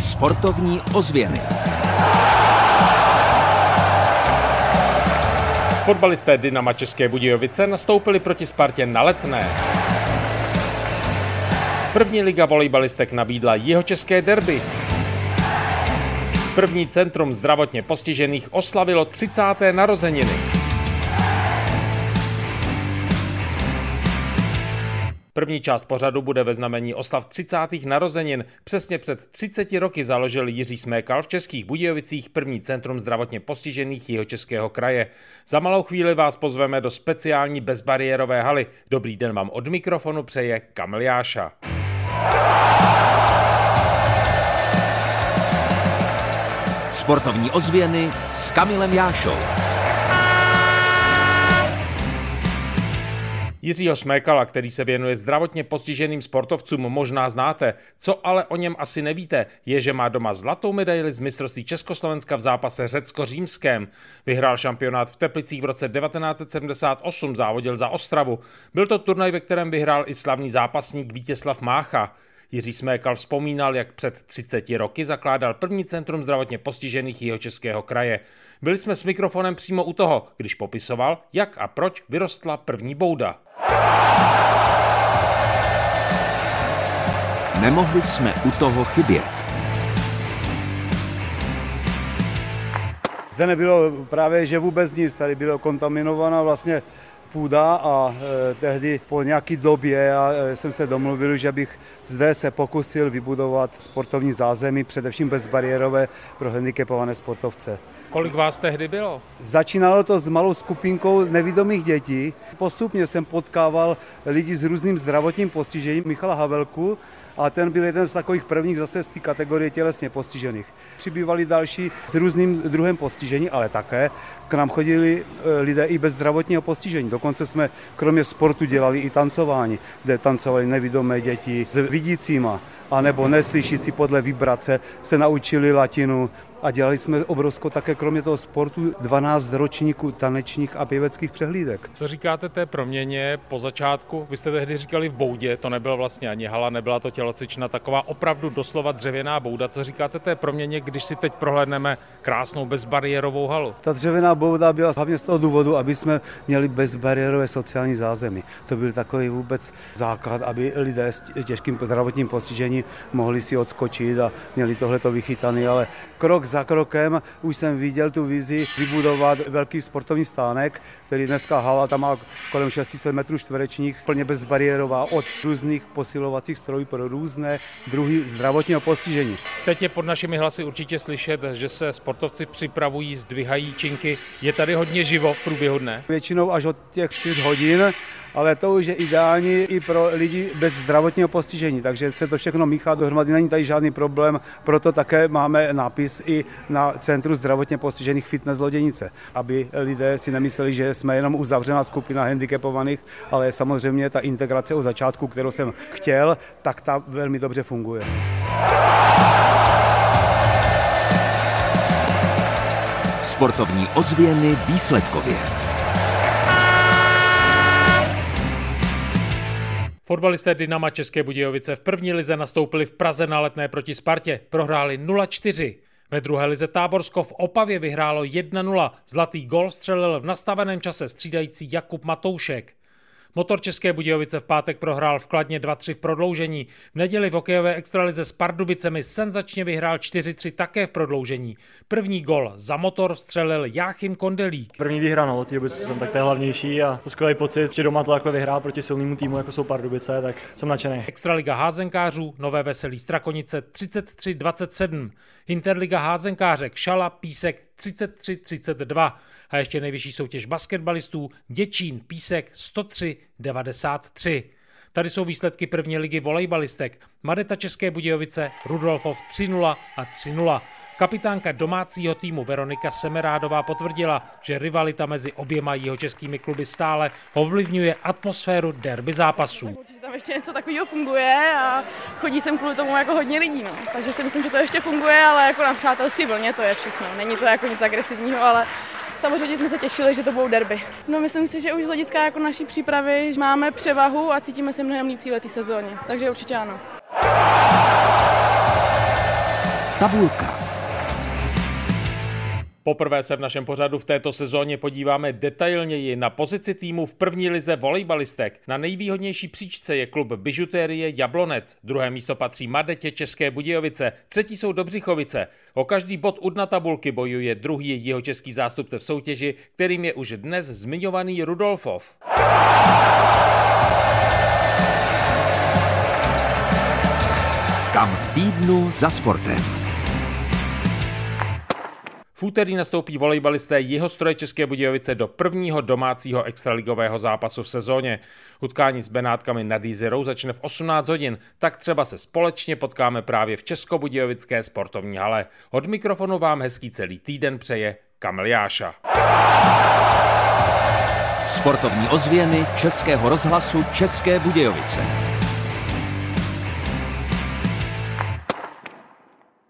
Sportovní ozvěny. Fotbalisté Dynama České Budějovice nastoupili proti Spartě na letné. První liga volejbalistek nabídla jeho české derby. První centrum zdravotně postižených oslavilo 30. narozeniny. První část pořadu bude ve znamení oslav 30. narozenin. Přesně před 30 roky založil Jiří Smékal v Českých Budějovicích první centrum zdravotně postižených jeho českého kraje. Za malou chvíli vás pozveme do speciální bezbariérové haly. Dobrý den vám od mikrofonu přeje Kamil Jáša. Sportovní ozvěny s Kamilem Jášou. Jiřího Smékala, který se věnuje zdravotně postiženým sportovcům, možná znáte. Co ale o něm asi nevíte, je, že má doma zlatou medaili z mistrovství Československa v zápase řecko-římském. Vyhrál šampionát v Teplicích v roce 1978, závodil za Ostravu. Byl to turnaj, ve kterém vyhrál i slavný zápasník Vítězslav Mácha. Jiří Smékal vzpomínal, jak před 30 roky zakládal první centrum zdravotně postižených jeho českého kraje. Byli jsme s mikrofonem přímo u toho, když popisoval, jak a proč vyrostla první bouda. Nemohli jsme u toho chybět. Zde nebylo právě, že vůbec nic, tady bylo kontaminovaná vlastně půda a e, tehdy po nějaké době já e, jsem se domluvil, že bych zde se pokusil vybudovat sportovní zázemí, především bezbariérové pro handicapované sportovce. Kolik vás tehdy bylo? Začínalo to s malou skupinkou nevidomých dětí. Postupně jsem potkával lidi s různým zdravotním postižením. Michala Havelku, a ten byl jeden z takových prvních zase z té kategorie tělesně postižených. Přibývali další s různým druhem postižení, ale také k nám chodili e, lidé i bez zdravotního postižení. Dokonce jsme kromě sportu dělali i tancování, kde tancovali nevidomé děti s vidícíma, anebo neslyšící podle vibrace se naučili latinu, a dělali jsme obrovskou také kromě toho sportu 12 ročníků tanečních a pěveckých přehlídek. Co říkáte té proměně po začátku? Vy jste tehdy říkali v boudě, to nebyla vlastně ani hala, nebyla to tělocvična, taková opravdu doslova dřevěná bouda. Co říkáte té proměně, když si teď prohlédneme krásnou bezbariérovou halu? Ta dřevěná bouda byla hlavně z toho důvodu, aby jsme měli bezbariérové sociální zázemí. To byl takový vůbec základ, aby lidé s těžkým zdravotním postižením mohli si odskočit a měli tohleto vychytané, ale krok za krokem už jsem viděl tu vizi vybudovat velký sportovní stánek, který dneska hala tam má kolem 600 metrů čtverečních, plně bezbariérová od různých posilovacích strojů pro různé druhy zdravotního postižení. Teď je pod našimi hlasy určitě slyšet, že se sportovci připravují, zdvihají činky. Je tady hodně živo v průběhu dne? Většinou až od těch 4 hodin ale to už je ideální i pro lidi bez zdravotního postižení, takže se to všechno míchá dohromady, není tady žádný problém, proto také máme nápis i na Centru zdravotně postižených fitness Loděnice, aby lidé si nemysleli, že jsme jenom uzavřená skupina handicapovaných, ale samozřejmě ta integrace od začátku, kterou jsem chtěl, tak ta velmi dobře funguje. Sportovní ozvěny výsledkově. Fotbalisté Dynama České Budějovice v první lize nastoupili v Praze na letné proti Spartě. Prohráli 0-4. Ve druhé lize Táborsko v Opavě vyhrálo 1-0. Zlatý gol střelil v nastaveném čase střídající Jakub Matoušek. Motor České Budějovice v pátek prohrál v Kladně 2-3 v prodloužení. V neděli v hokejové extralize s Pardubicemi senzačně vyhrál 4-3 také v prodloužení. První gol za motor střelil Jáchym Kondelík. První výhra, no, ty jsem tak to je hlavnější a to skvělý pocit, že doma to takhle vyhrál proti silnému týmu, jako jsou Pardubice, tak jsem nadšený. Extraliga házenkářů, Nové Veselí Strakonice 33-27. Interliga házenkářek Šala Písek 33-32 a ještě nejvyšší soutěž basketbalistů Děčín Písek 103-93. Tady jsou výsledky první ligy volejbalistek. Madeta České Budějovice, Rudolfov 3-0 a 3-0. Kapitánka domácího týmu Veronika Semerádová potvrdila, že rivalita mezi oběma jeho českými kluby stále ovlivňuje atmosféru derby zápasů. Určitě tam ještě něco takového funguje a chodí sem kvůli tomu jako hodně lidí. No. Takže si myslím, že to ještě funguje, ale jako na přátelské vlně to je všechno. Není to jako nic agresivního, ale Samozřejmě jsme se těšili, že to budou derby. No myslím si, že už z hlediska jako naší přípravy máme převahu a cítíme se mnohem líp v této sezóně. Takže určitě ano. Tabulka. Poprvé se v našem pořadu v této sezóně podíváme detailněji na pozici týmu v první lize volejbalistek. Na nejvýhodnější příčce je klub Bižutérie Jablonec, druhé místo patří Madetě České Budějovice, třetí jsou Dobřichovice. O každý bod u dna tabulky bojuje druhý jeho český zástupce v soutěži, kterým je už dnes zmiňovaný Rudolfov. Kam v týdnu za sportem. V úterý nastoupí volejbalisté stroje České Budějovice do prvního domácího extraligového zápasu v sezóně. Utkání s Benátkami nad Jízerou začne v 18 hodin, tak třeba se společně potkáme právě v Českobudějovické sportovní hale. Od mikrofonu vám hezký celý týden přeje Kamil Jáša. Sportovní ozvěny Českého rozhlasu České Budějovice.